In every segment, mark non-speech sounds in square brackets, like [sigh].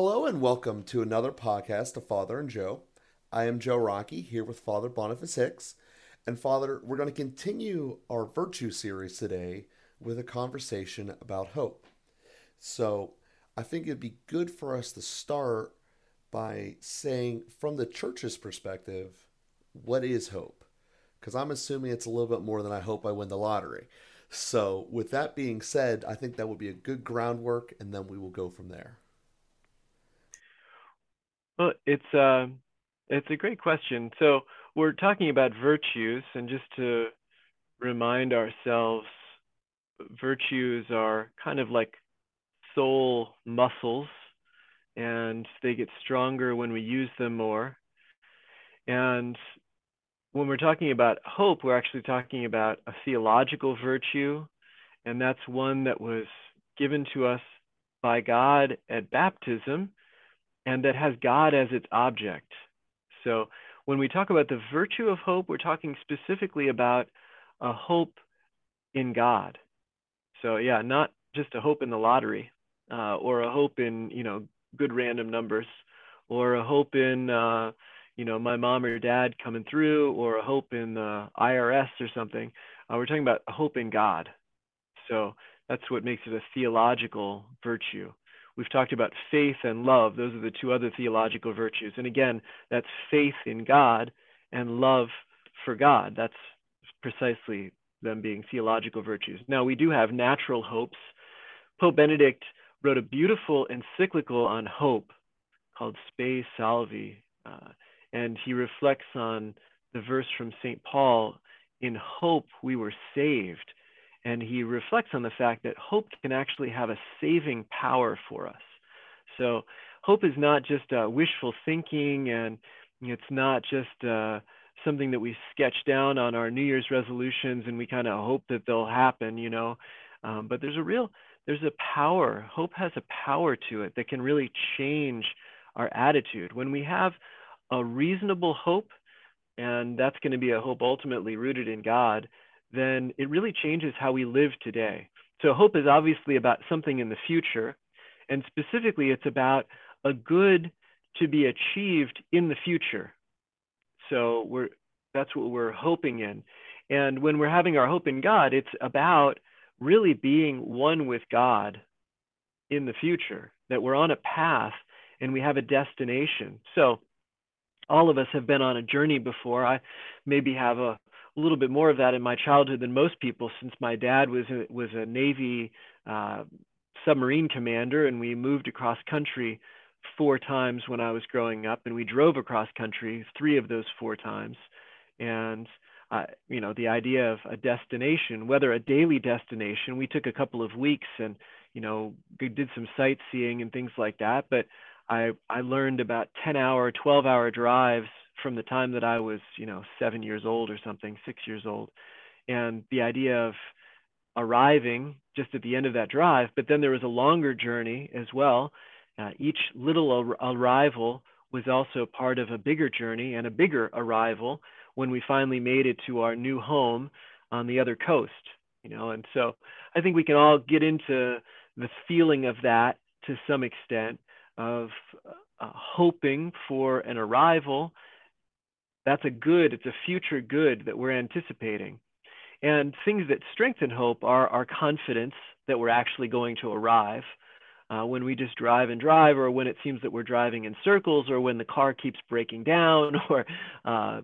Hello and welcome to another podcast of Father and Joe. I am Joe Rockey here with Father Boniface Hicks. And Father, we're going to continue our virtue series today with a conversation about hope. So I think it'd be good for us to start by saying, from the church's perspective, what is hope? Because I'm assuming it's a little bit more than I hope I win the lottery. So, with that being said, I think that would be a good groundwork, and then we will go from there. Well, it's uh, it's a great question. So we're talking about virtues, and just to remind ourselves, virtues are kind of like soul muscles, and they get stronger when we use them more. And when we're talking about hope, we're actually talking about a theological virtue, and that's one that was given to us by God at baptism and that has God as its object. So when we talk about the virtue of hope, we're talking specifically about a hope in God. So yeah, not just a hope in the lottery uh, or a hope in you know good random numbers or a hope in uh, you know my mom or dad coming through or a hope in the IRS or something. Uh, we're talking about hope in God. So that's what makes it a theological virtue. We've talked about faith and love. Those are the two other theological virtues. And again, that's faith in God and love for God. That's precisely them being theological virtues. Now, we do have natural hopes. Pope Benedict wrote a beautiful encyclical on hope called Spe Salvi. Uh, and he reflects on the verse from St. Paul in hope we were saved and he reflects on the fact that hope can actually have a saving power for us. So hope is not just uh, wishful thinking, and it's not just uh, something that we sketch down on our New Year's resolutions and we kind of hope that they'll happen, you know. Um, but there's a real there's a power. Hope has a power to it that can really change our attitude. When we have a reasonable hope, and that's going to be a hope ultimately rooted in God, then it really changes how we live today. So hope is obviously about something in the future, and specifically it's about a good to be achieved in the future. So we're that's what we're hoping in. And when we're having our hope in God, it's about really being one with God in the future, that we're on a path and we have a destination. So all of us have been on a journey before. I maybe have a a little bit more of that in my childhood than most people, since my dad was a, was a Navy uh, submarine commander, and we moved across country four times when I was growing up, and we drove across country three of those four times. And uh, you know, the idea of a destination, whether a daily destination, we took a couple of weeks and you know did some sightseeing and things like that, but I I learned about 10 hour, 12 hour drives from the time that I was, you know, seven years old or something, six years old. And the idea of arriving just at the end of that drive, but then there was a longer journey as well. Uh, each little ar- arrival was also part of a bigger journey and a bigger arrival when we finally made it to our new home on the other coast, you know. And so I think we can all get into the feeling of that to some extent of uh, hoping for an arrival that's a good, it's a future good that we're anticipating. And things that strengthen hope are our confidence that we're actually going to arrive. Uh, when we just drive and drive, or when it seems that we're driving in circles, or when the car keeps breaking down, [laughs] or uh,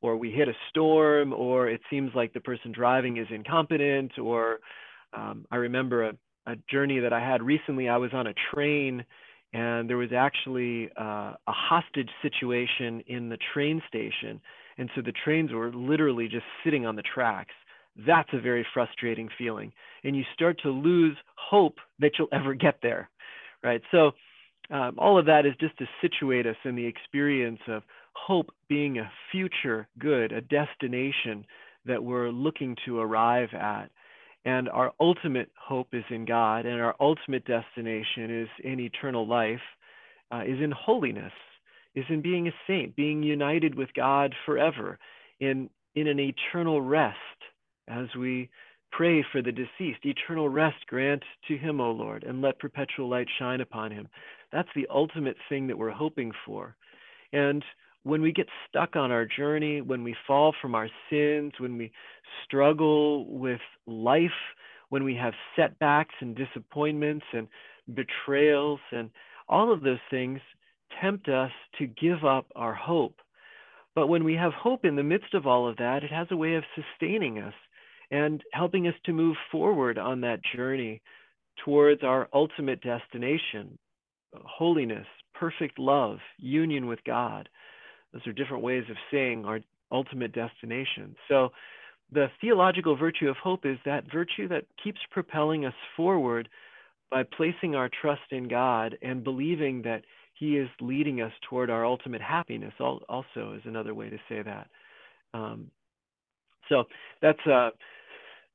or we hit a storm, or it seems like the person driving is incompetent, or um, I remember a, a journey that I had recently. I was on a train and there was actually uh, a hostage situation in the train station and so the trains were literally just sitting on the tracks. That's a very frustrating feeling and you start to lose hope that you'll ever get there right? So um, all of that is just to situate us in the experience of hope being a future good a destination that we're looking to arrive at and our ultimate hope is in God, and our ultimate destination is in eternal life, uh, is in holiness, is in being a saint, being united with God forever, in in an eternal rest as we pray for the deceased. Eternal rest grant to him, O Lord, and let perpetual light shine upon him. That's the ultimate thing that we're hoping for. And when we get stuck on our journey, when we fall from our sins, when we struggle with life, when we have setbacks and disappointments and betrayals, and all of those things tempt us to give up our hope. But when we have hope in the midst of all of that, it has a way of sustaining us and helping us to move forward on that journey towards our ultimate destination holiness, perfect love, union with God. Those are different ways of saying our ultimate destination. So, the theological virtue of hope is that virtue that keeps propelling us forward by placing our trust in God and believing that He is leading us toward our ultimate happiness. Also, is another way to say that. Um, so that's a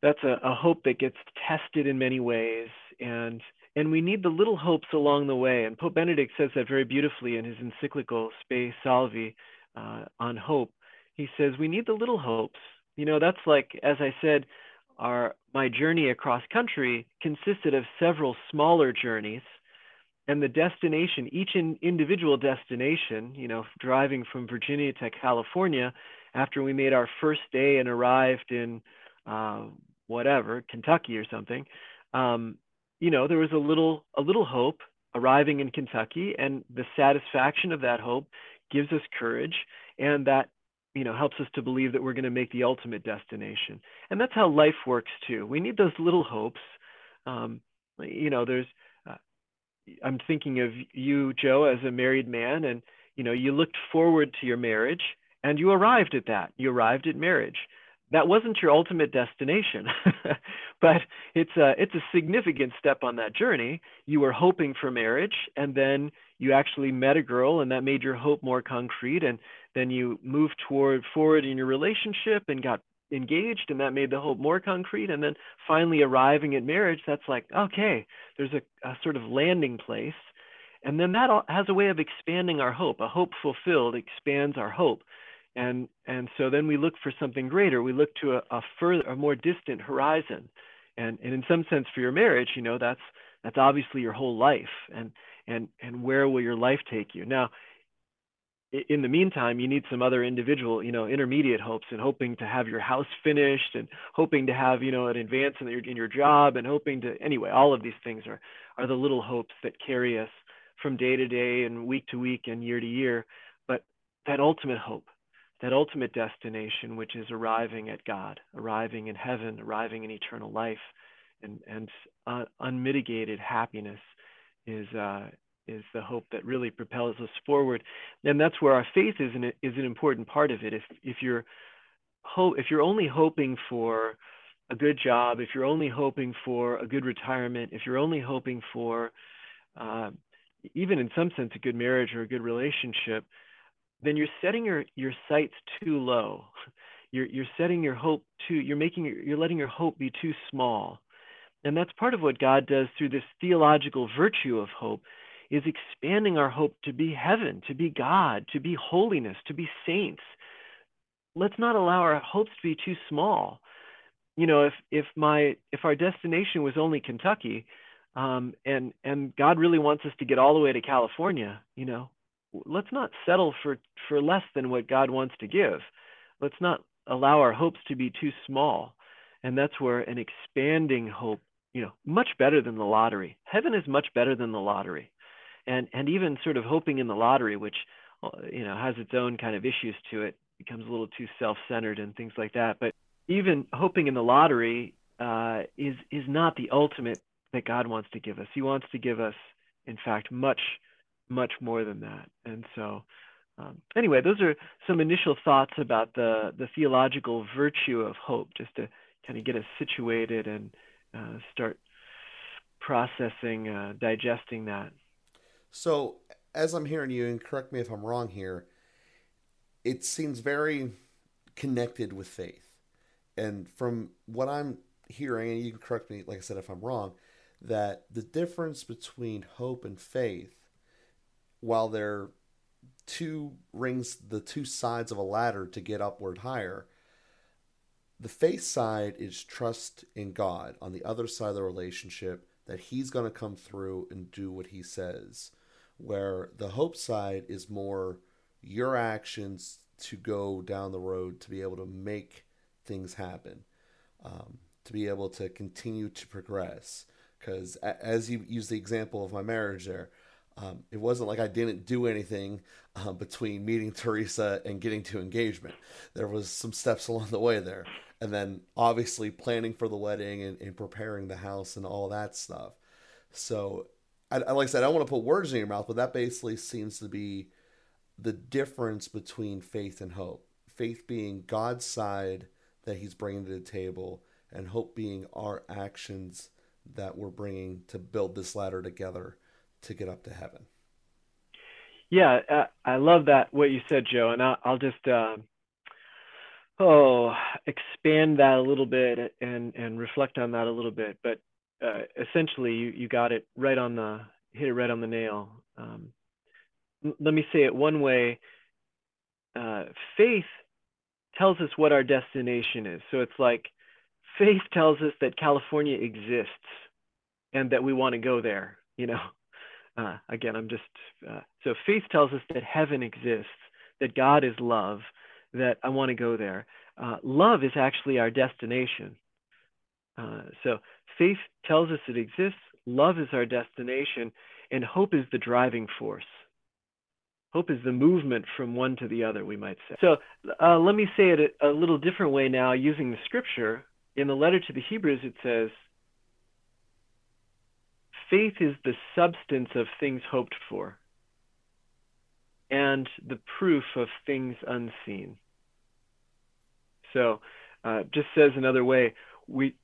that's a, a hope that gets tested in many ways, and and we need the little hopes along the way. And Pope Benedict says that very beautifully in his encyclical Spe Salvi uh, on hope. He says we need the little hopes. You know, that's like as I said, our my journey across country consisted of several smaller journeys and the destination each in, individual destination you know driving from virginia to california after we made our first day and arrived in uh, whatever kentucky or something um, you know there was a little a little hope arriving in kentucky and the satisfaction of that hope gives us courage and that you know helps us to believe that we're going to make the ultimate destination. And that's how life works too. We need those little hopes. Um, you know there's uh, i'm thinking of you joe as a married man and you know you looked forward to your marriage and you arrived at that. You arrived at marriage that wasn't your ultimate destination [laughs] but it's a it's a significant step on that journey. You were hoping for marriage and then you actually met a girl and that made your hope more concrete and then you moved toward forward in your relationship and got engaged and that made the hope more concrete. And then finally arriving at marriage that's like okay there's a, a sort of landing place. And then that has a way of expanding our hope. A hope fulfilled expands our hope and and so then we look for something greater. We look to a, a further a more distant horizon. And and in some sense for your marriage you know that's that's obviously your whole life. And and and where will your life take you? Now in the meantime you need some other individual you know intermediate hopes and hoping to have your house finished and hoping to have you know an advance in your in your job and hoping to anyway all of these things are are the little hopes that carry us from day to day and week to week and year to year. But that ultimate hope that ultimate destination which is arriving at god arriving in heaven arriving in eternal life and and uh, unmitigated happiness is uh, is the hope that really propels us forward, and that's where our faith is an is an important part of it. If if you're hope if you're only hoping for a good job, if you're only hoping for a good retirement, if you're only hoping for uh, even in some sense a good marriage or a good relationship, then you're setting your your sights too low. You're you're setting your hope too. You're making you're letting your hope be too small. And that's part of what God does through this theological virtue of hope is expanding our hope to be heaven, to be God, to be holiness, to be saints. Let's not allow our hopes to be too small. You know, if if my if our destination was only Kentucky, um, and and God really wants us to get all the way to California, you know, let's not settle for for less than what God wants to give. Let's not allow our hopes to be too small. And that's where an expanding hope you know, much better than the lottery. Heaven is much better than the lottery. And and even sort of hoping in the lottery, which uh, you know has its own kind of issues to it, becomes a little too self-centered and things like that. But even hoping in the lottery uh, is is not the ultimate that God wants to give us. He wants to give us, in fact, much much more than that. And so, um, anyway, those are some initial thoughts about the the theological virtue of hope, just to kind of get us situated and uh, start processing, uh, digesting that. So, as I'm hearing you, and correct me if I'm wrong here, it seems very connected with faith. And from what I'm hearing, and you can correct me, like I said, if I'm wrong, that the difference between hope and faith, while they're two rings, the two sides of a ladder to get upward higher, the faith side is trust in God. On the other side of the relationship, that He's going to come through and do what He says. Where the hope side is more your actions to go down the road to be able to make things happen, um, to be able to continue to progress. Because as you use the example of my marriage there, um, it wasn't like I didn't do anything uh, between meeting Teresa and getting to engagement. There was some steps along the way there, and then obviously planning for the wedding and, and preparing the house and all that stuff. So, I, I, like I said, I don't want to put words in your mouth, but that basically seems to be the difference between faith and hope. Faith being God's side that He's bringing to the table, and hope being our actions that we're bringing to build this ladder together to get up to heaven. Yeah, uh, I love that what you said, Joe, and I'll, I'll just uh, oh expand that a little bit and and reflect on that a little bit. But uh, essentially, you you got it right on the hit it right on the nail. Um, let me say it one way. Uh, faith tells us what our destination is. So it's like faith tells us that California exists and that we want to go there. You know, uh, again, I'm just uh, so faith tells us that heaven exists, that God is love, that I want to go there. Uh, love is actually our destination. Uh, so faith tells us it exists, love is our destination, and hope is the driving force. Hope is the movement from one to the other, we might say. So uh, let me say it a, a little different way now using the scripture. In the letter to the Hebrews, it says, faith is the substance of things hoped for and the proof of things unseen. So, uh, just says another way, we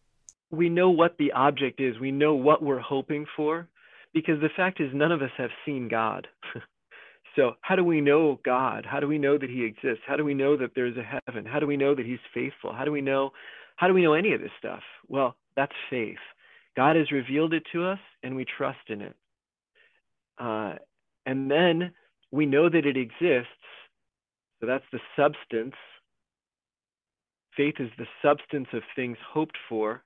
we know what the object is. We know what we're hoping for, because the fact is, none of us have seen God. [laughs] so, how do we know God? How do we know that He exists? How do we know that there's a heaven? How do we know that He's faithful? How do we know? How do we know any of this stuff? Well, that's faith. God has revealed it to us, and we trust in it. Uh, and then we know that it exists. So that's the substance. Faith is the substance of things hoped for,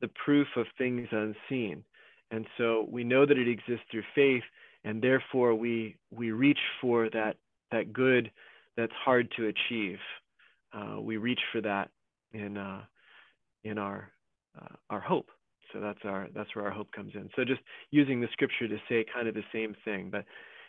the proof of things unseen. And so we know that it exists through faith, and therefore we we reach for that that good that's hard to achieve. Uh, we reach for that in uh, in our uh, our hope. So that's our that's where our hope comes in. So just using the scripture to say kind of the same thing, but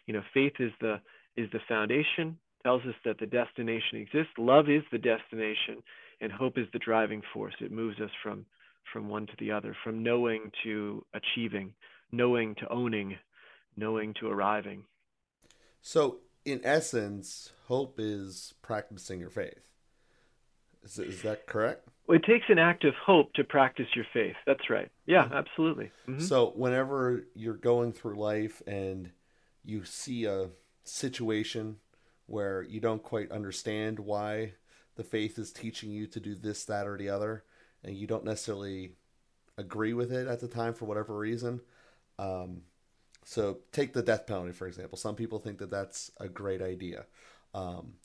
you know, faith is the is the foundation, tells us that the destination exists. Love is the destination, and hope is the driving force. It moves us from from one to the other, from knowing to achieving, knowing to owning, knowing to arriving. So, in essence, hope is practicing your faith. Is, is that correct? It takes an act of hope to practice your faith. That's right. Yeah, absolutely. Mm-hmm. So, whenever you're going through life and you see a situation where you don't quite understand why the faith is teaching you to do this, that, or the other, and you don't necessarily agree with it at the time for whatever reason. Um, so, take the death penalty, for example. Some people think that that's a great idea. Um,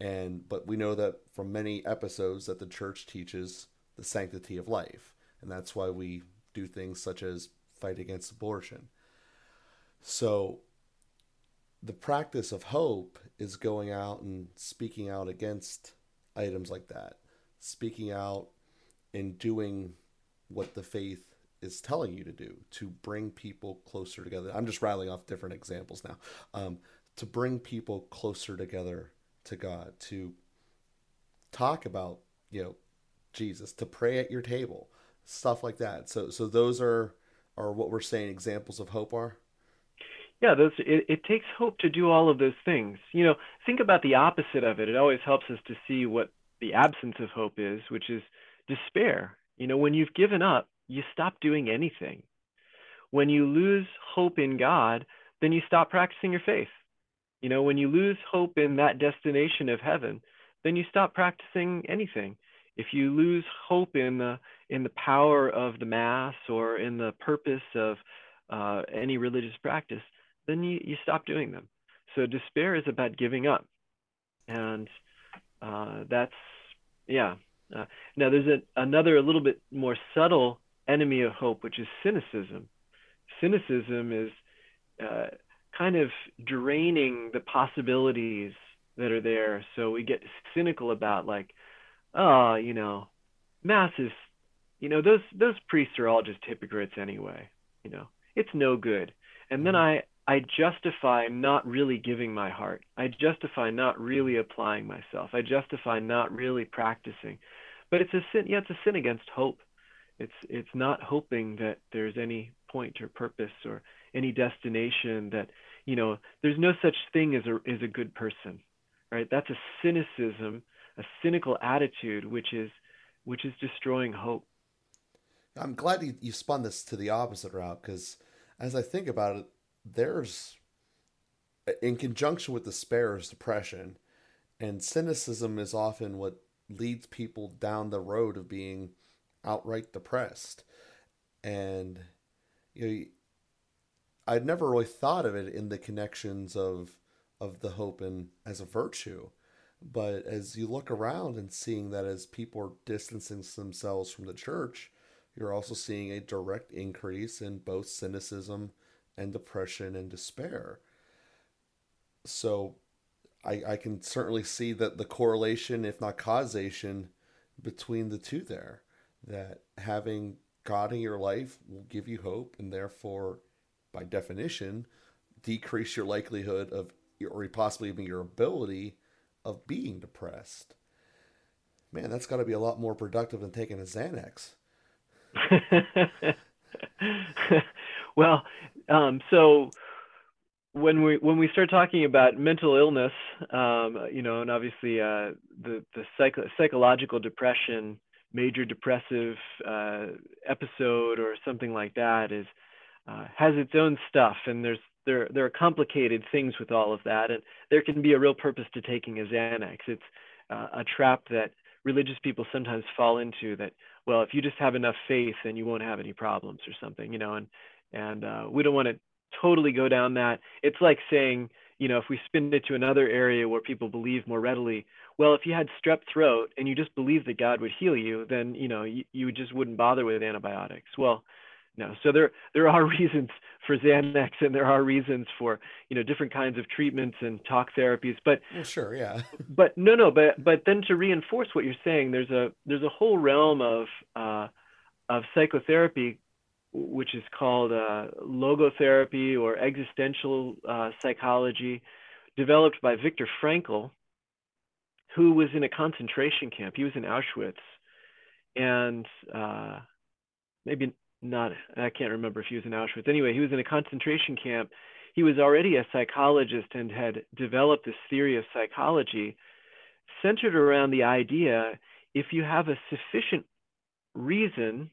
and but we know that from many episodes that the church teaches the sanctity of life. And that's why we do things such as fight against abortion. So the practice of hope is going out and speaking out against items like that. Speaking out and doing what the faith is telling you to do to bring people closer together. I'm just rattling off different examples now. Um, to bring people closer together to God, to talk about, you know, Jesus, to pray at your table, stuff like that. So so those are are what we're saying examples of hope are. Yeah, those it, it takes hope to do all of those things. You know, think about the opposite of it. It always helps us to see what the absence of hope is, which is despair. You know, when you've given up, you stop doing anything. When you lose hope in God, then you stop practicing your faith. You know, when you lose hope in that destination of heaven, then you stop practicing anything. If you lose hope in the in the power of the mass or in the purpose of uh, any religious practice, then you, you stop doing them. So despair is about giving up, and uh, that's yeah, Uh, now, there's a, another, a little bit more subtle enemy of hope, which is cynicism. Cynicism is uh, kind of draining the possibilities that are there. So we get cynical about, like, oh, you know, mass is, you know, those those priests are all just hypocrites anyway. You know, it's no good. And then mm-hmm. I I justify not really giving my heart. I justify not really applying myself. I justify not really practicing. But it's a sin. Yeah, it's a sin against hope. It's it's not hoping that there's any point or purpose or any destination that you know. There's no such thing as a as a good person, right? That's a cynicism, a cynical attitude, which is which is destroying hope. I'm glad you, you spun this to the opposite route because as I think about it, there's in conjunction with despair is depression and cynicism is often what leads people down the road of being outright depressed and you know i'd never really thought of it in the connections of of the hope and as a virtue but as you look around and seeing that as people are distancing themselves from the church you're also seeing a direct increase in both cynicism and depression and despair. So I, I can certainly see that the correlation, if not causation, between the two there. That having God in your life will give you hope and therefore, by definition, decrease your likelihood of, or possibly even your ability of being depressed. Man, that's got to be a lot more productive than taking a Xanax. [laughs] well, um, so when we when we start talking about mental illness, um, you know, and obviously uh, the the psycho- psychological depression, major depressive uh, episode or something like that is uh, has its own stuff, and there's there there are complicated things with all of that, and there can be a real purpose to taking a Xanax. It's uh, a trap that religious people sometimes fall into that well if you just have enough faith then you won't have any problems or something you know and and uh, we don't want to totally go down that. It's like saying, you know, if we spin it to another area where people believe more readily, well, if you had strep throat and you just believed that God would heal you, then you know you, you just wouldn't bother with antibiotics. Well, no. So there there are [laughs] reasons for Xanax and there are reasons for you know different kinds of treatments and talk therapies. But well, sure, yeah. [laughs] but no, no. But but then to reinforce what you're saying, there's a there's a whole realm of uh, of psychotherapy which is called uh, logotherapy or existential uh, psychology, developed by Viktor Frankl, who was in a concentration camp. He was in Auschwitz, and uh, maybe not, I can't remember if he was in Auschwitz. Anyway, he was in a concentration camp. He was already a psychologist and had developed this theory of psychology centered around the idea if you have a sufficient reason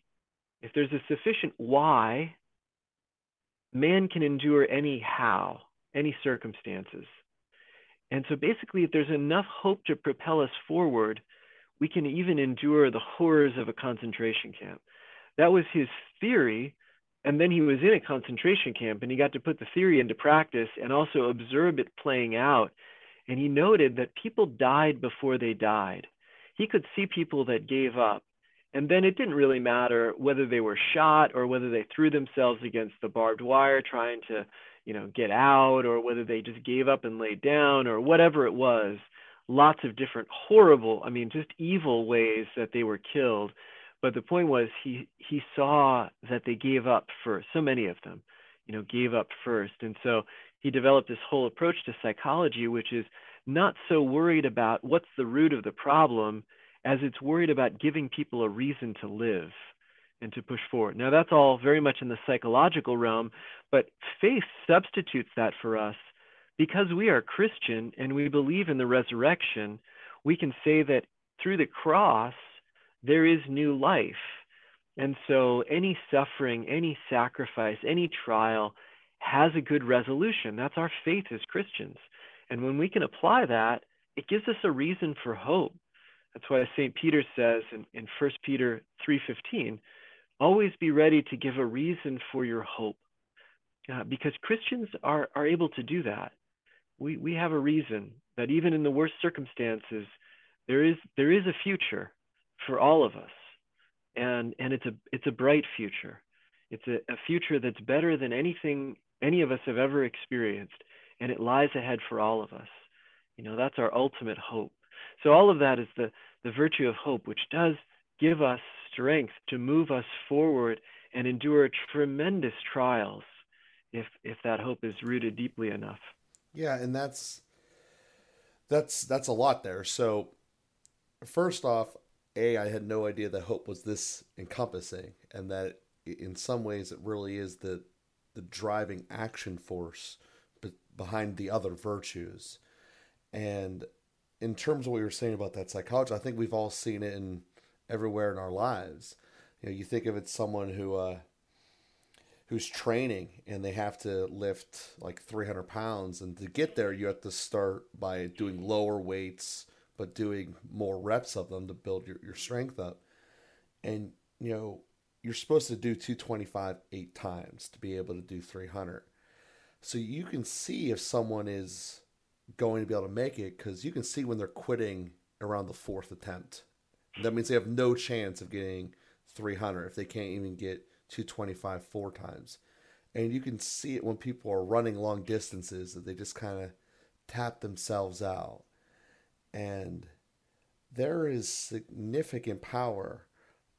if there's a sufficient why, man can endure any how, any circumstances. And so basically, if there's enough hope to propel us forward, we can even endure the horrors of a concentration camp. That was his theory. And then he was in a concentration camp and he got to put the theory into practice and also observe it playing out. And he noted that people died before they died. He could see people that gave up. And then it didn't really matter whether they were shot or whether they threw themselves against the barbed wire trying to, you know, get out or whether they just gave up and laid down or whatever it was. Lots of different horrible, I mean, just evil ways that they were killed. But the point was he he saw that they gave up first. So many of them, you know, gave up first. And so he developed this whole approach to psychology, which is not so worried about what's the root of the problem as it's worried about giving people a reason to live and to push forward. Now, that's all very much in the psychological realm, but faith substitutes that for us because we are Christian and we believe in the resurrection. We can say that through the cross, there is new life. And so, any suffering, any sacrifice, any trial has a good resolution. That's our faith as Christians. And when we can apply that, it gives us a reason for hope. That's why St. Peter says in, in 1 Peter 3.15, always be ready to give a reason for your hope. Uh, because Christians are, are able to do that. We, we have a reason that even in the worst circumstances, there is, there is a future for all of us. And, and it's, a, it's a bright future. It's a, a future that's better than anything any of us have ever experienced. And it lies ahead for all of us. You know, that's our ultimate hope. So all of that is the, the virtue of hope, which does give us strength to move us forward and endure tremendous trials if if that hope is rooted deeply enough. Yeah, and that's that's that's a lot there. So first off, a I had no idea that hope was this encompassing and that in some ways it really is the the driving action force behind the other virtues. And in terms of what you were saying about that psychology, I think we've all seen it in everywhere in our lives. You know, you think of it someone who uh, who's training and they have to lift like 300 pounds, and to get there, you have to start by doing lower weights, but doing more reps of them to build your, your strength up. And you know, you're supposed to do 225 eight times to be able to do 300. So you can see if someone is going to be able to make it because you can see when they're quitting around the fourth attempt. That means they have no chance of getting 300 if they can't even get 225 four times. And you can see it when people are running long distances that they just kind of tap themselves out. And there is significant power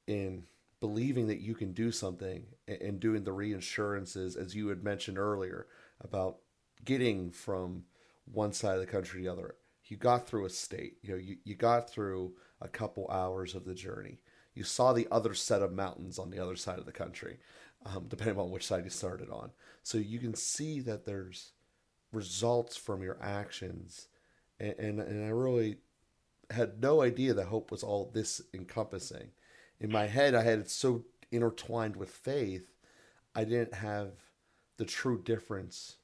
in believing that you can do something and doing the reinsurances, as you had mentioned earlier, about getting from one side of the country to the other. You got through a state, you know, you, you got through a couple hours of the journey. You saw the other set of mountains on the other side of the country, um, depending on which side you started on. So you can see that there's results from your actions. And, and, and I really had no idea that hope was all this encompassing. In my head, I had it so intertwined with faith, I didn't have the true difference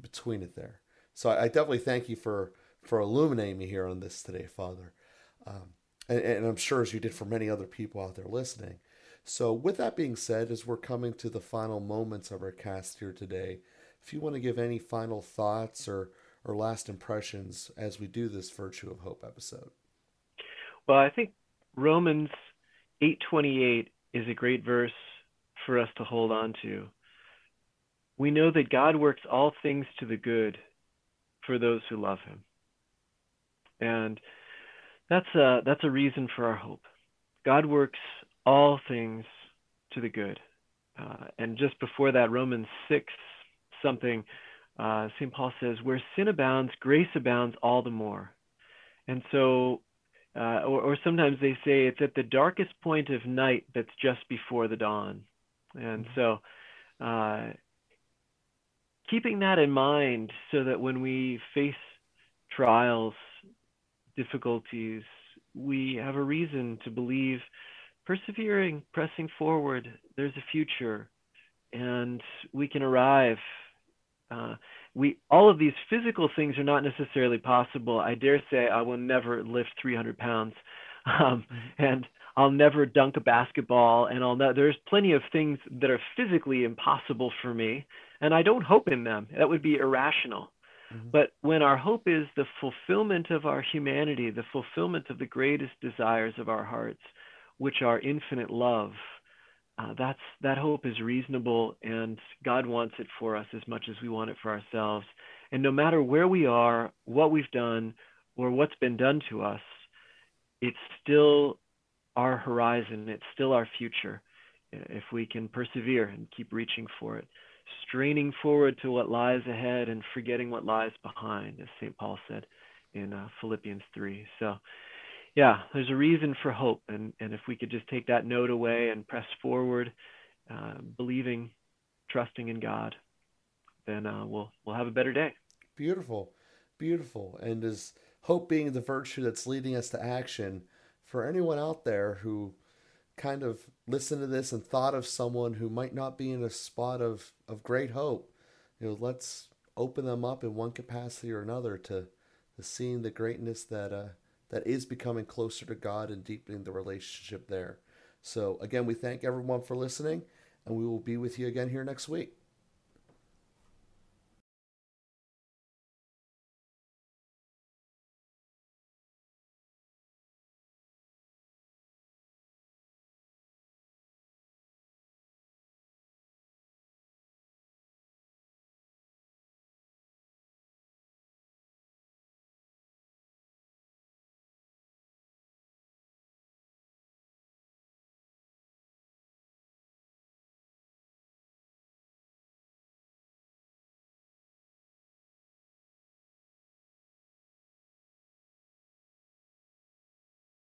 between it there. So I, I definitely thank you for for illuminating me here on this today, Father. Um, and, and I'm sure as you did for many other people out there listening. So, with that being said, as we're coming to the final moments of our cast here today, if you want to give any final thoughts or, or last impressions as we do this Virtue of Hope episode. Well, I think Romans 8:28 is a great verse for us to hold on to. We know that God works all things to the good for those who love him. And that's a, that's a reason for our hope. God works all things to the good. Uh, and just before that, Romans 6 something, uh, St. Paul says, Where sin abounds, grace abounds all the more. And so, uh, or, or, sometimes they say it's at the darkest point of night that's just before the dawn. And mm-hmm. so, uh, keeping that in mind so that when we face trials difficulties, we have a reason to believe persevering, pressing forward, there's a future, and we can arrive. Uh, we all of these physical things are not necessarily possible. I dare say I will never lift 300 pounds, um, mm-hmm. and I'll never dunk a basketball, and I'll ne- there's plenty of things that are physically impossible for me, and I don't hope in them. That would be irrational. Mm-hmm. But when our hope is the fulfillment of our humanity, the fulfillment of the greatest desires of our hearts, which are infinite love, uh, that's that hope is reasonable, and God wants it for us as much as we want it for ourselves. And no matter where we are, what we've done, or what's been done to us, it's still our horizon. It's still our future if we can persevere and keep reaching for it straining forward to what lies ahead and forgetting what lies behind, as St. Paul said in uh, Philippians 3. So, yeah, there's a reason for hope. And, and if we could just take that note away and press forward, uh, believing, trusting in God, then uh, we'll, we'll have a better day. Beautiful. Beautiful. And as hope being the virtue that's leading us to action, for anyone out there who kind of listened to this and thought of someone who might not be in a spot of, of great hope, you know, let's open them up in one capacity or another to, to seeing the greatness that uh, that is becoming closer to God and deepening the relationship there. So again, we thank everyone for listening, and we will be with you again here next week.